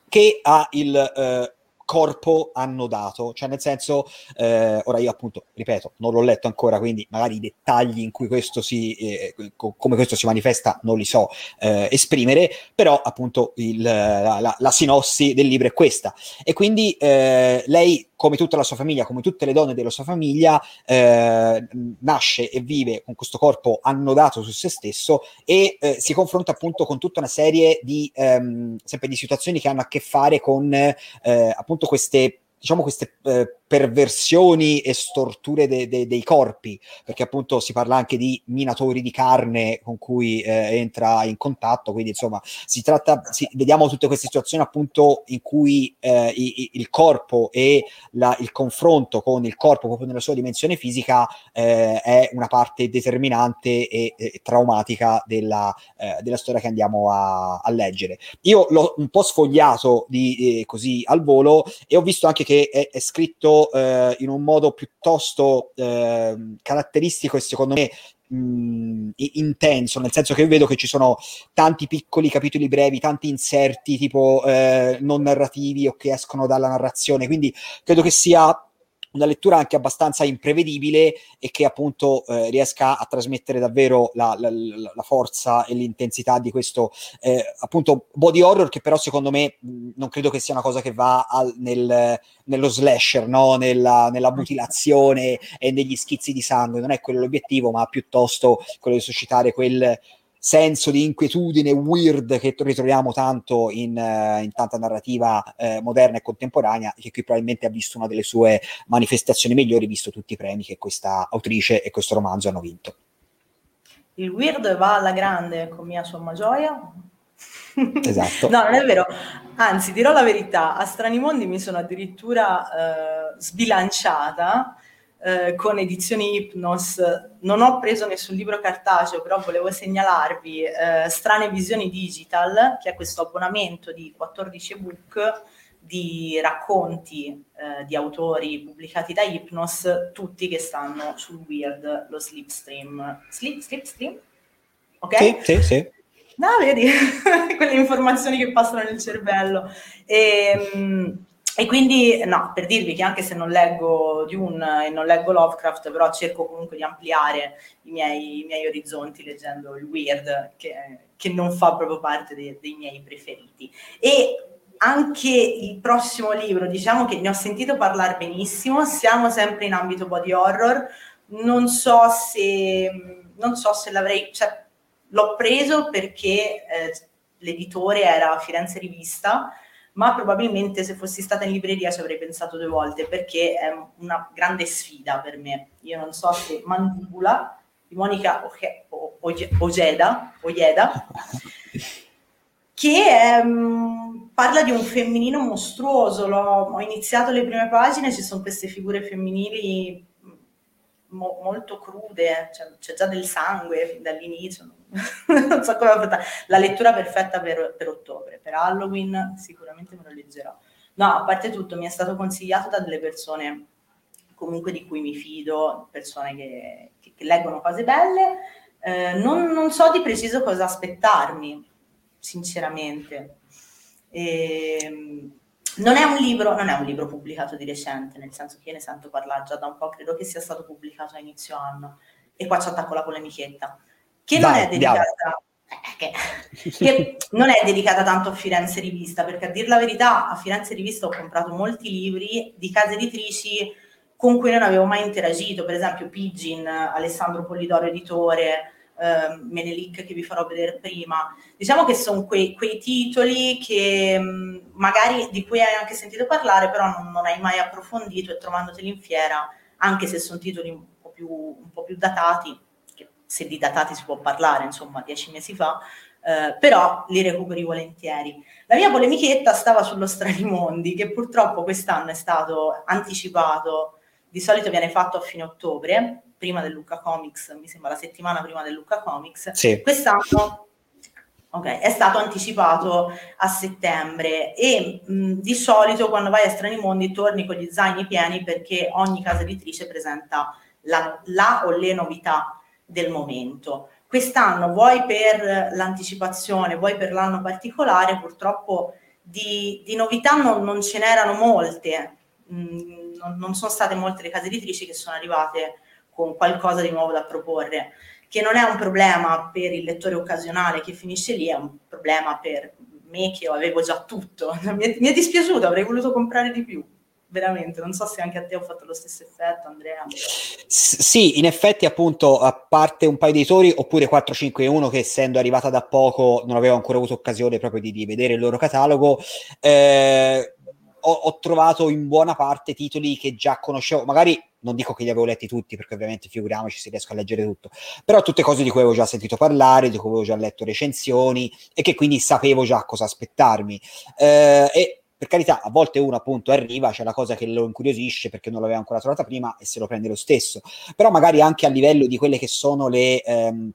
che ha il eh, corpo annodato, cioè nel senso, eh, ora io appunto, ripeto, non l'ho letto ancora, quindi magari i dettagli in cui questo si, eh, co- come questo si manifesta non li so eh, esprimere, però appunto il, la, la, la, sinossi del libro è questa. E quindi eh, lei come tutta la sua famiglia, come tutte le donne della sua famiglia, eh, nasce e vive con questo corpo annodato su se stesso e eh, si confronta appunto con tutta una serie di, ehm, di situazioni che hanno a che fare con eh, appunto queste diciamo queste eh, perversioni e storture de, de, dei corpi, perché appunto si parla anche di minatori di carne con cui eh, entra in contatto, quindi insomma si tratta, si, vediamo tutte queste situazioni appunto in cui eh, i, il corpo e la, il confronto con il corpo proprio nella sua dimensione fisica eh, è una parte determinante e, e traumatica della, eh, della, storia che andiamo a, a, leggere. Io l'ho un po' sfogliato di, eh, così al volo e ho visto anche che è, è scritto eh, in un modo piuttosto eh, caratteristico e secondo me mh, intenso, nel senso che io vedo che ci sono tanti piccoli capitoli brevi, tanti inserti tipo eh, non narrativi o che escono dalla narrazione, quindi credo che sia una lettura anche abbastanza imprevedibile e che appunto eh, riesca a trasmettere davvero la, la, la, forza e l'intensità di questo eh, appunto body horror che però secondo me mh, non credo che sia una cosa che va al, nel, nello slasher, no? nella, nella mutilazione e negli schizzi di sangue, non è quello l'obiettivo ma piuttosto quello di suscitare quel senso di inquietudine weird che ritroviamo tanto in, uh, in tanta narrativa uh, moderna e contemporanea, che qui probabilmente ha visto una delle sue manifestazioni migliori, visto tutti i premi che questa autrice e questo romanzo hanno vinto. Il weird va alla grande con mia somma gioia. Esatto. no, non è vero. Anzi, dirò la verità, a Strani Mondi mi sono addirittura uh, sbilanciata eh, con edizioni Hypnos. Non ho preso nessun libro cartaceo, però volevo segnalarvi eh, Strane Visioni Digital, che è questo abbonamento di 14 ebook di racconti eh, di autori pubblicati da Hypnos, tutti che stanno sul Weird, lo Slipstream. Slip, slipstream? Ok? Sì, sì, sì. No, vedi, quelle informazioni che passano nel cervello. E, ehm, e quindi, no, per dirvi che anche se non leggo Dune e non leggo Lovecraft, però cerco comunque di ampliare i miei, i miei orizzonti leggendo il Weird, che, che non fa proprio parte dei, dei miei preferiti. E anche il prossimo libro, diciamo che ne ho sentito parlare benissimo, siamo sempre in ambito body horror, non so se, non so se l'avrei, cioè, l'ho preso perché eh, l'editore era Firenze Rivista, ma probabilmente se fossi stata in libreria ci avrei pensato due volte perché è una grande sfida per me. Io non so se Mandibula di Monica Ojeda, Ojeda che è, um, parla di un femminino mostruoso. L'ho, ho iniziato le prime pagine, ci sono queste figure femminili mo- molto crude, cioè, c'è già del sangue dall'inizio, non so come affrontare. La lettura perfetta per, per, ottobre, per Halloween sicuramente me lo leggerò. No, a parte tutto, mi è stato consigliato da delle persone comunque di cui mi fido, persone che, che, che leggono cose belle. Eh, non, non, so di preciso cosa aspettarmi, sinceramente. E, ehm, non è libro, non è un libro pubblicato di recente, nel senso che io ne sento parlare già da un po', credo che sia stato pubblicato a inizio anno. E qua ci attacco la polemichetta, che Dai, non è dedicata... Eh, che, che non è dedicata tanto a Firenze Rivista, perché a dir la verità a Firenze Rivista ho comprato molti libri di case editrici con cui non avevo mai interagito, per esempio Pigeon, Alessandro Pollidoro editore, eh, Menelik che vi farò vedere prima. Diciamo che sono quei, quei titoli che mm, magari di cui hai anche sentito parlare, però non, non, hai mai approfondito e trovandoteli in fiera, anche se sono titoli un po' più, un po più datati, se di datati si può parlare, insomma, dieci mesi fa, eh, però li recuperi volentieri. La mia polemichetta stava sullo Stranimondi, che purtroppo quest'anno è stato anticipato, di solito viene fatto a fine ottobre, prima del Lucca Comics, mi sembra la settimana prima del Lucca Comics. Sì. Quest'anno okay, è stato anticipato a settembre e mh, di solito quando vai a Strani Mondi torni con gli zaini pieni perché ogni casa editrice presenta la, la o le novità del momento. Quest'anno, vuoi per l'anticipazione, vuoi per l'anno particolare, purtroppo di, di novità non, non, ce n'erano molte, mh, non, non sono state molte le case editrici che sono arrivate con qualcosa di nuovo da proporre, che non è un problema per il lettore occasionale che finisce lì, è un problema per me che avevo già tutto. Mi è, mi è dispiaciuto, avrei voluto comprare di più veramente, non so se anche a te ho fatto lo stesso effetto, Andrea. Sì, in effetti, appunto, a parte un paio di editori, oppure 451 che essendo arrivata da poco non avevo ancora avuto occasione proprio di, di vedere il loro catalogo, eh, ho, ho, trovato in buona parte titoli che già conoscevo, magari non dico che li avevo letti tutti, perché ovviamente figuriamoci se riesco a leggere tutto, però tutte cose di cui avevo già sentito parlare, di cui avevo già letto recensioni e che quindi sapevo già cosa aspettarmi. Eh, e per carità, a volte uno appunto arriva, c'è la cosa che lo incuriosisce perché non l'aveva ancora trovata prima e se lo prende lo stesso, però magari anche a livello di quelle che sono le... Ehm,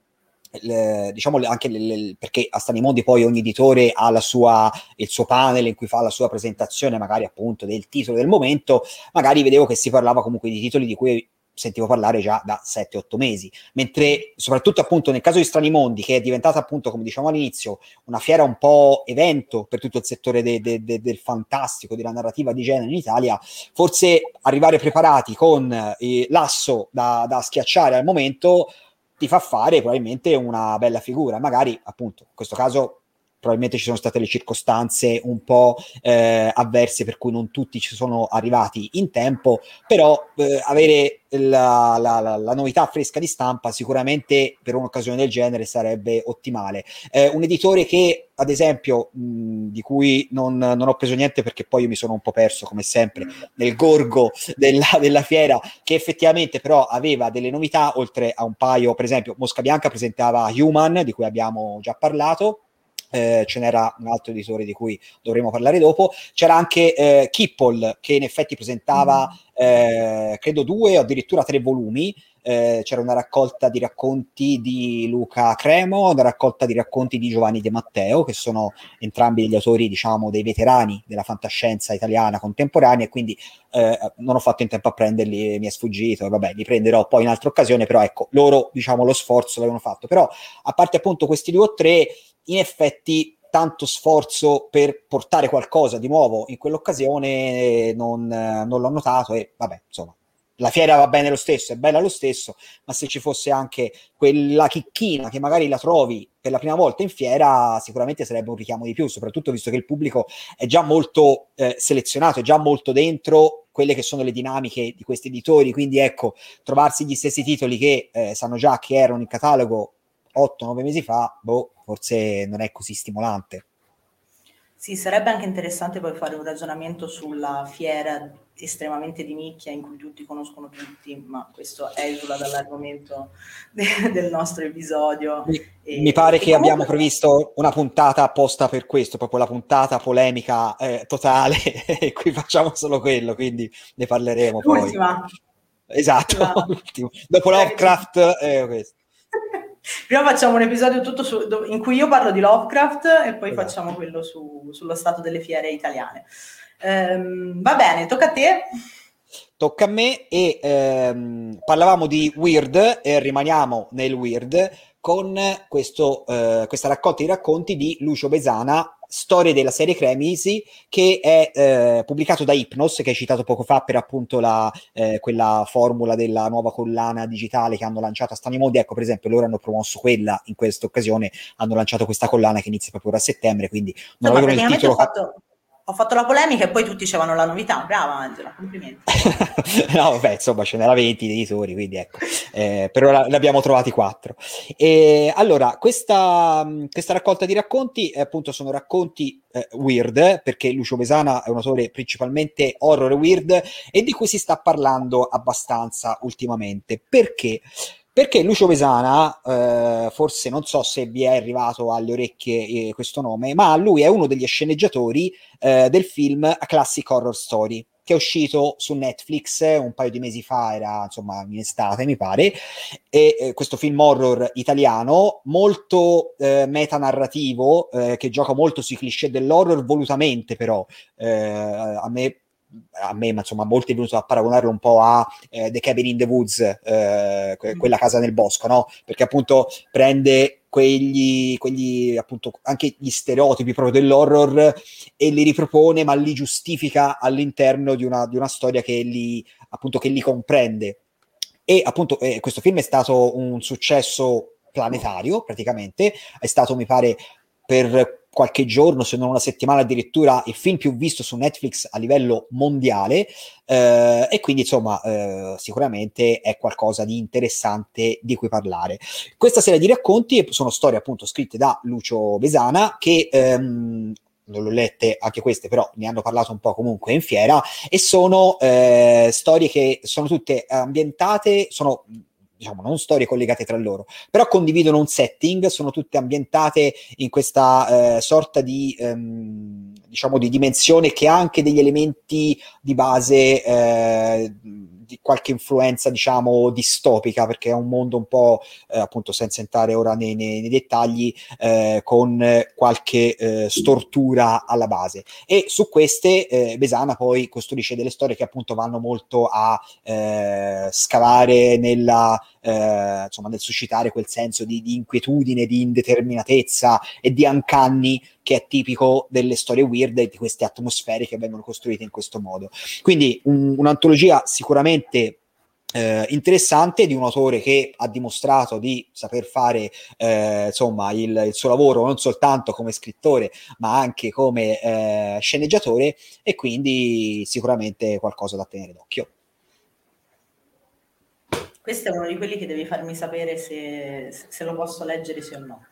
le, diciamo anche le, le, perché a Stanimondi poi ogni editore ha la sua, il suo panel in cui fa la sua presentazione magari appunto del titolo del momento, magari vedevo che si parlava comunque di titoli di cui sentivo parlare già da 7-8 mesi, mentre soprattutto appunto nel caso di Strani Mondi, che è diventata appunto, come diciamo all'inizio, una fiera un po' evento per tutto il settore de, de, de, del fantastico, della narrativa di genere in Italia, forse arrivare preparati con eh, l'asso da, da schiacciare al momento ti fa fare probabilmente una bella figura. Magari, appunto, in questo caso probabilmente ci sono state le circostanze un po' eh, avverse per cui non tutti ci sono arrivati in tempo, però eh, avere la, la, la, la, novità fresca di stampa sicuramente per un'occasione del genere sarebbe ottimale. Eh, un editore che, ad esempio, mh, di cui non, non, ho preso niente perché poi io mi sono un po' perso, come sempre, nel gorgo della, della fiera, che effettivamente però aveva delle novità, oltre a un paio, per esempio, Mosca Bianca presentava Human, di cui abbiamo già parlato, eh, ce n'era un altro editore di cui dovremo parlare dopo, c'era anche eh, Kippol che in effetti presentava mm. eh, credo due o addirittura tre volumi, eh, c'era una raccolta di racconti di Luca Cremo, una raccolta di racconti di Giovanni De Matteo, che sono entrambi degli autori, diciamo, dei veterani della fantascienza italiana contemporanea, e quindi eh, non ho fatto in tempo a prenderli, mi è sfuggito, vabbè, li prenderò poi in altra occasione, però ecco, loro, diciamo, lo sforzo l'avevano fatto. Però, a parte appunto questi due o tre, in effetti tanto sforzo per portare qualcosa di nuovo in quell'occasione non, non l'ho notato e vabbè, insomma, la fiera va bene lo stesso, è bella lo stesso, ma se ci fosse anche quella chicchina che magari la trovi per la prima volta in fiera, sicuramente sarebbe un richiamo di più, soprattutto visto che il pubblico è già molto eh, selezionato, è già molto dentro quelle che sono le dinamiche di questi editori, quindi ecco, trovarsi gli stessi titoli che eh, sanno già che erano in catalogo 8-9 mesi fa, boh, forse non è così stimolante. Sì, sarebbe anche interessante poi fare un ragionamento sulla fiera estremamente di nicchia in cui tutti conoscono tutti, ma questo esula dall'argomento de- del nostro episodio. Mi, e, mi pare che comunque... abbiamo previsto una puntata apposta per questo, proprio la puntata polemica eh, totale, e qui facciamo solo quello, quindi ne parleremo L'ultima. poi. Esatto, l'ultima. dopo Lovecraft, eh, questo. Prima facciamo un episodio tutto su, in cui io parlo di Lovecraft e poi esatto. facciamo quello su, sullo stato delle fiere italiane. Ehm, va bene, tocca a te. Tocca a me e ehm, parlavamo di weird e rimaniamo nel weird con questo, eh, questa raccolta di racconti di Lucio Besana storie della serie Cremisi che è eh, pubblicato da Hypnos che hai citato poco fa per appunto la, eh, quella formula della nuova collana digitale che hanno lanciato a Stani Modi ecco per esempio loro hanno promosso quella in questa occasione hanno lanciato questa collana che inizia proprio ora a settembre quindi non no, avevano il titolo fatto ho fatto la polemica e poi tutti dicevano la novità. Brava Angela, complimenti. no, vabbè, insomma, ce n'era 20 di editori, quindi ecco, eh, per ora ne abbiamo trovati 4. E, allora, questa, questa, raccolta di racconti, eh, appunto, sono racconti eh, weird, perché Lucio Besana è un autore principalmente horror weird e di cui si sta parlando abbastanza ultimamente. Perché? Perché Lucio Pesana, eh, forse non so se vi è arrivato alle orecchie eh, questo nome, ma lui è uno degli sceneggiatori eh, del film A Classic Horror Story, che è uscito su Netflix un paio di mesi fa, era insomma in estate mi pare, e eh, questo film horror italiano molto eh, metanarrativo, eh, che gioca molto sui cliché dell'horror volutamente però, eh, a me a me, ma insomma, molti è venuto a paragonarlo un po' a eh, The Cabin in the Woods, eh, que- mm. quella casa nel bosco, no? Perché appunto prende quegli, quegli, appunto, anche gli stereotipi proprio dell'horror e li ripropone, ma li giustifica all'interno di una, di una storia che li, appunto, che li comprende. E appunto eh, questo film è stato un successo planetario praticamente, è stato mi pare per qualche giorno, se non una settimana addirittura, il film più visto su Netflix a livello mondiale eh, e quindi insomma eh, sicuramente è qualcosa di interessante di cui parlare. Questa serie di racconti sono storie appunto scritte da Lucio Besana che ehm, non l'ho lette anche queste, però ne hanno parlato un po' comunque in fiera, e sono eh, storie che sono tutte ambientate, sono diciamo, non storie collegate tra loro, però condividono un setting, sono tutte ambientate in questa eh, sorta di, ehm, diciamo, di dimensione che ha anche degli elementi di base eh, di qualche influenza, diciamo, distopica, perché è un mondo un po', eh, appunto, senza entrare ora nei, nei, nei dettagli, eh, con qualche eh, stortura alla base. E su queste eh, Besana poi costruisce delle storie che appunto vanno molto a eh, scavare nella, eh, insomma, nel suscitare quel senso di, di inquietudine, di indeterminatezza e di ancanni che è tipico delle storie weird e di queste atmosfere che vengono costruite in questo modo. Quindi un, un'antologia sicuramente eh, interessante di un autore che ha dimostrato di saper fare eh, insomma il, il, suo lavoro non soltanto come scrittore ma anche come eh, sceneggiatore e quindi sicuramente qualcosa da tenere d'occhio. Questo è uno di quelli che devi farmi sapere se, se lo posso leggere sì o no.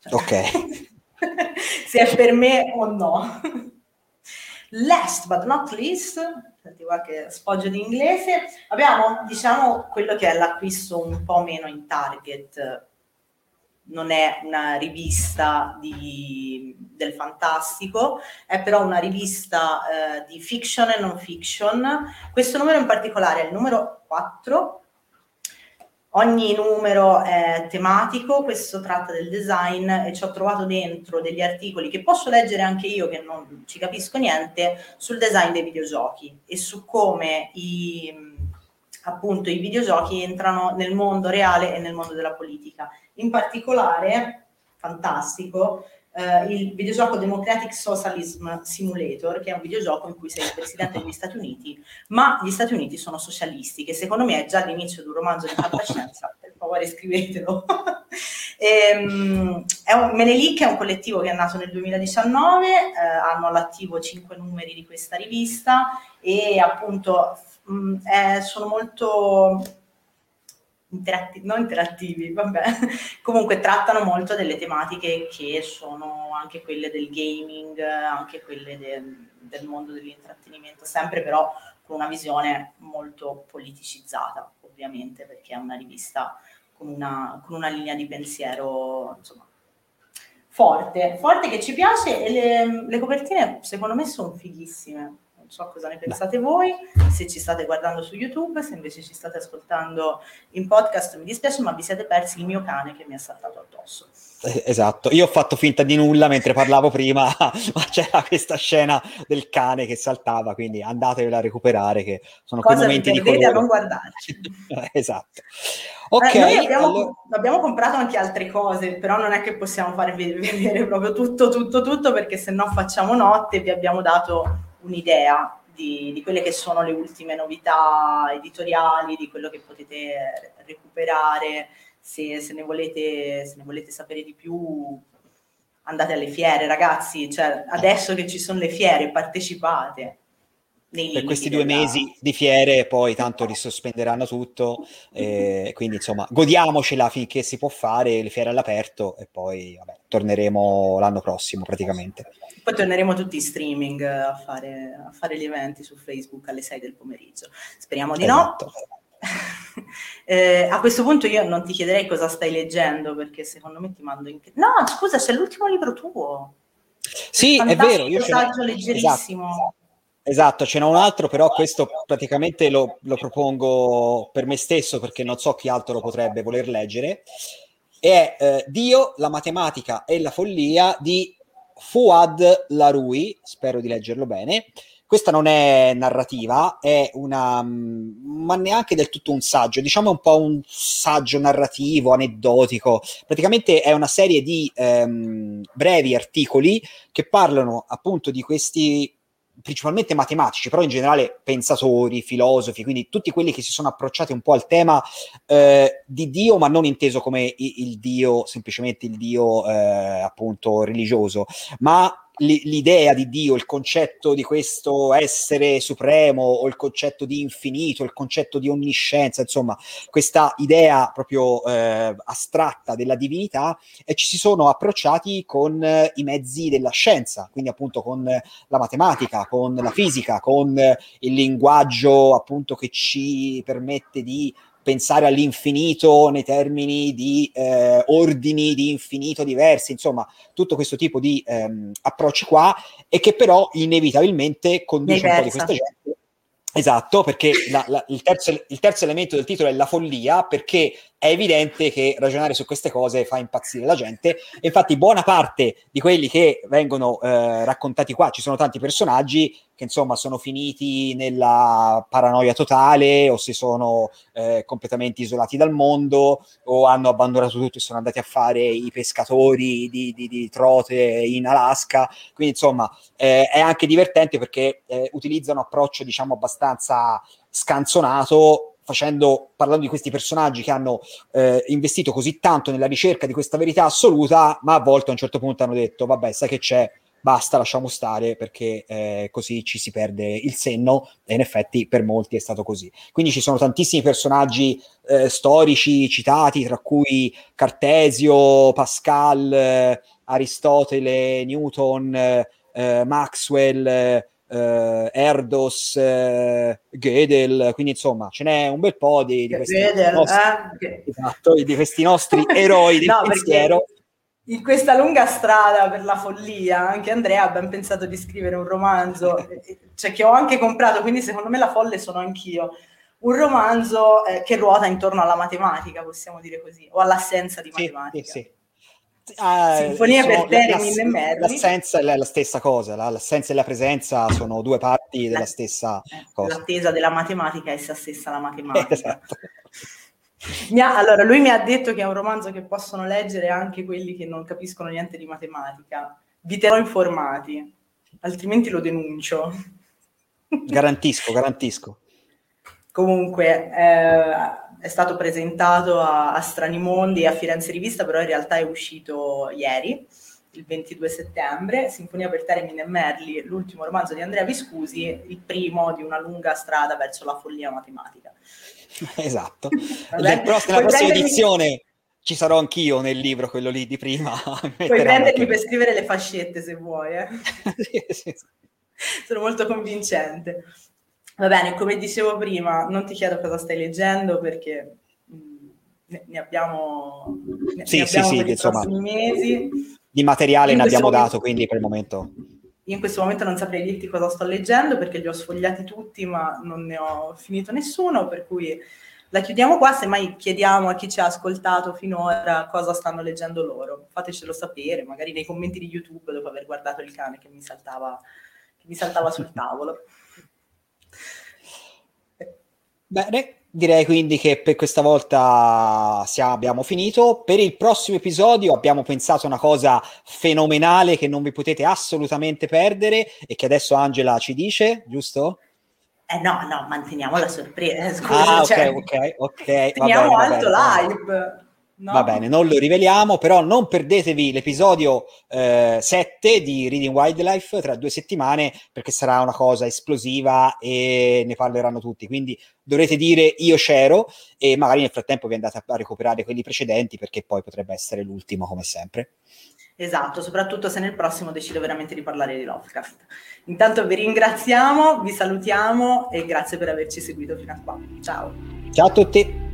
Cioè, ok. se è per me o no. Last but not least, senti qualche sfoggio di inglese, abbiamo diciamo quello che è l'acquisto un po' meno in target, non è una rivista di, del fantastico, è però una rivista eh, di fiction e non fiction. Questo numero in particolare è il numero 4 Ogni numero è tematico, questo tratta del design e ci ho trovato dentro degli articoli che posso leggere anche io che non ci capisco niente sul design dei videogiochi e su come i, appunto i videogiochi entrano nel mondo reale e nel mondo della politica. In particolare, fantastico, Uh, il videogioco Democratic Socialism Simulator, che è un videogioco in cui sei il presidente degli Stati Uniti, ma gli Stati Uniti sono socialisti, che secondo me è già l'inizio di un romanzo di fantascienza, per favore scrivetelo. e, um, è un, Menelik è un collettivo che è nato nel 2019, eh, hanno all'attivo cinque numeri di questa rivista e appunto mh, è, sono molto interatti- non interattivi, vabbè, comunque trattano molto delle tematiche che sono anche quelle del gaming, anche quelle de- del mondo dell'intrattenimento, sempre però con una visione molto politicizzata, ovviamente, perché è una rivista con una, con una linea di pensiero, insomma, forte, forte che ci piace e le, le copertine secondo me sono fighissime non so cosa ne pensate voi, se ci state guardando su YouTube, se invece ci state ascoltando in podcast, mi dispiace, ma vi siete persi il mio cane che mi ha saltato addosso. Esatto, io ho fatto finta di nulla mentre parlavo prima, ma c'era questa scena del cane che saltava, quindi andatevela a recuperare che sono Cosa quei momenti di colore. a non guardarci. esatto. Ok. Eh, noi abbiamo, allora... abbiamo, comprato anche altre cose, però non è che possiamo farvi vedere proprio tutto, tutto, tutto, perché se no facciamo notte e vi abbiamo dato un'idea di, di, quelle che sono le ultime novità editoriali, di quello che potete recuperare. Se, se, ne, volete, se ne volete sapere di più, andate alle fiere, ragazzi. Cioè, adesso che ci sono le fiere, partecipate per questi due della... mesi di fiere poi tanto risospenderanno tutto eh, quindi insomma godiamocela finché si può fare le fiere all'aperto e poi vabbè, torneremo l'anno prossimo praticamente poi torneremo tutti in streaming a fare, a fare gli eventi su Facebook alle 6 del pomeriggio speriamo di esatto. no eh, a questo punto io non ti chiederei cosa stai leggendo perché secondo me ti mando in... no scusa c'è l'ultimo libro tuo sì, è vero. Io saggio leggerissimo. Esatto. Esatto, ce n'è un altro, però questo praticamente lo, lo, propongo per me stesso perché non so chi altro lo potrebbe voler leggere. È eh, Dio, la matematica e la follia di Fuad Larui, spero di leggerlo bene. Questa non è narrativa, è una, ma neanche del tutto un saggio, diciamo un po' un saggio narrativo, aneddotico. Praticamente è una serie di ehm, brevi articoli che parlano appunto di questi principalmente matematici, però in generale pensatori, filosofi, quindi tutti quelli che si sono approcciati un po' al tema eh, di Dio, ma non inteso come il, il Dio, semplicemente il Dio eh, appunto religioso, ma l'idea di Dio, il concetto di questo essere supremo o il concetto di infinito, il concetto di onniscienza, insomma, questa idea proprio eh, astratta della divinità e ci si sono approcciati con eh, i mezzi della scienza, quindi appunto con la matematica, con la fisica, con il linguaggio appunto che ci permette di pensare all'infinito nei termini di eh, ordini di infinito diversi, insomma, tutto questo tipo di ehm, approcci qua, e che però inevitabilmente conduce un po' di questa gente. Esatto, perché la, la, il, terzo, il terzo elemento del titolo è la follia, perché è evidente che ragionare su queste cose fa impazzire la gente. E infatti, buona parte di quelli che vengono eh, raccontati qua, ci sono tanti personaggi che insomma sono finiti nella paranoia totale o si sono eh, completamente isolati dal mondo o hanno abbandonato tutto e sono andati a fare i pescatori di, di, di trote in Alaska. Quindi, insomma, eh, è anche divertente perché eh, utilizzano un approccio, diciamo, abbastanza scanzonato facendo, parlando di questi personaggi che hanno eh, investito così tanto nella ricerca di questa verità assoluta, ma a volte a un certo punto hanno detto, vabbè, sai che c'è, basta, lasciamo stare perché eh, così ci si perde il senno e in effetti per molti è stato così. Quindi ci sono tantissimi personaggi eh, storici citati, tra cui Cartesio, Pascal, eh, Aristotele, Newton, eh, Maxwell, eh, Erdos, eh, Gödel, quindi insomma ce n'è un bel po' di, di questi, Gödel, nostri, eh? esatto, di questi nostri eroi del no, pensiero. In questa lunga strada per la follia, anche Andrea ha ben pensato di scrivere un romanzo, cioè che ho anche comprato, quindi secondo me la folle sono anch'io. Un romanzo eh, che ruota intorno alla matematica, possiamo dire così, o all'assenza di matematica. Sì, sì. Ah, Sinfonia per te la, e Merli. L'assenza è la stessa cosa, la, l'assenza e la presenza sono due parti della la, stessa eh, cosa. L'attesa della matematica è essa stessa la matematica. esatto. Ha, allora, lui mi ha detto che è un romanzo che possono leggere anche quelli che non capiscono niente di matematica. Vi terrò informati, altrimenti lo denuncio. Garantisco, garantisco. Comunque, eh, è stato presentato a, a Strani Mondi e a Firenze Rivista, però in realtà è uscito ieri, il 22 settembre, Sinfonia per Termine e Merli, l'ultimo romanzo di Andrea Viscusi, il primo di una lunga strada verso la follia matematica. Esatto. Nel pross- nella prossima prendermi... edizione ci sarò anch'io nel libro, quello lì di prima. Puoi prendermi per scrivere le fascette se vuoi. Eh. sì, sì. Sono molto convincente. Va bene, come dicevo prima, non ti chiedo cosa stai leggendo perché ne abbiamo, ne sì, abbiamo sì, per sì, insomma, mesi. Di materiale in ne abbiamo momento, dato, quindi per il momento... in questo momento non saprei dirti cosa sto leggendo perché li ho sfogliati tutti, ma non ne ho finito nessuno, per cui la chiudiamo qua, semmai chiediamo a chi ci ha ascoltato finora cosa stanno leggendo loro. Fatecelo sapere, magari nei commenti di YouTube dopo aver guardato il cane che mi saltava, che mi saltava sul tavolo. Bene, direi quindi che per questa volta abbiamo finito. Per il prossimo episodio abbiamo pensato a una cosa fenomenale che non vi potete assolutamente perdere e che adesso Angela ci dice, giusto? Eh no, no, manteniamo la sorpresa. Scusa, ah, cioè, ok, ok. Teniamo alto live. No. Va bene, non lo riveliamo, però non perdetevi l'episodio eh, 7 di Reading Wildlife tra due settimane perché sarà una cosa esplosiva e ne parleranno tutti. Quindi dovrete dire io c'ero e magari nel frattempo vi andate a recuperare quelli precedenti perché poi potrebbe essere l'ultimo come sempre. Esatto, soprattutto se nel prossimo decido veramente di parlare di Lovecraft. Intanto vi ringraziamo, vi salutiamo e grazie per averci seguito fino a qua. Ciao. Ciao a tutti.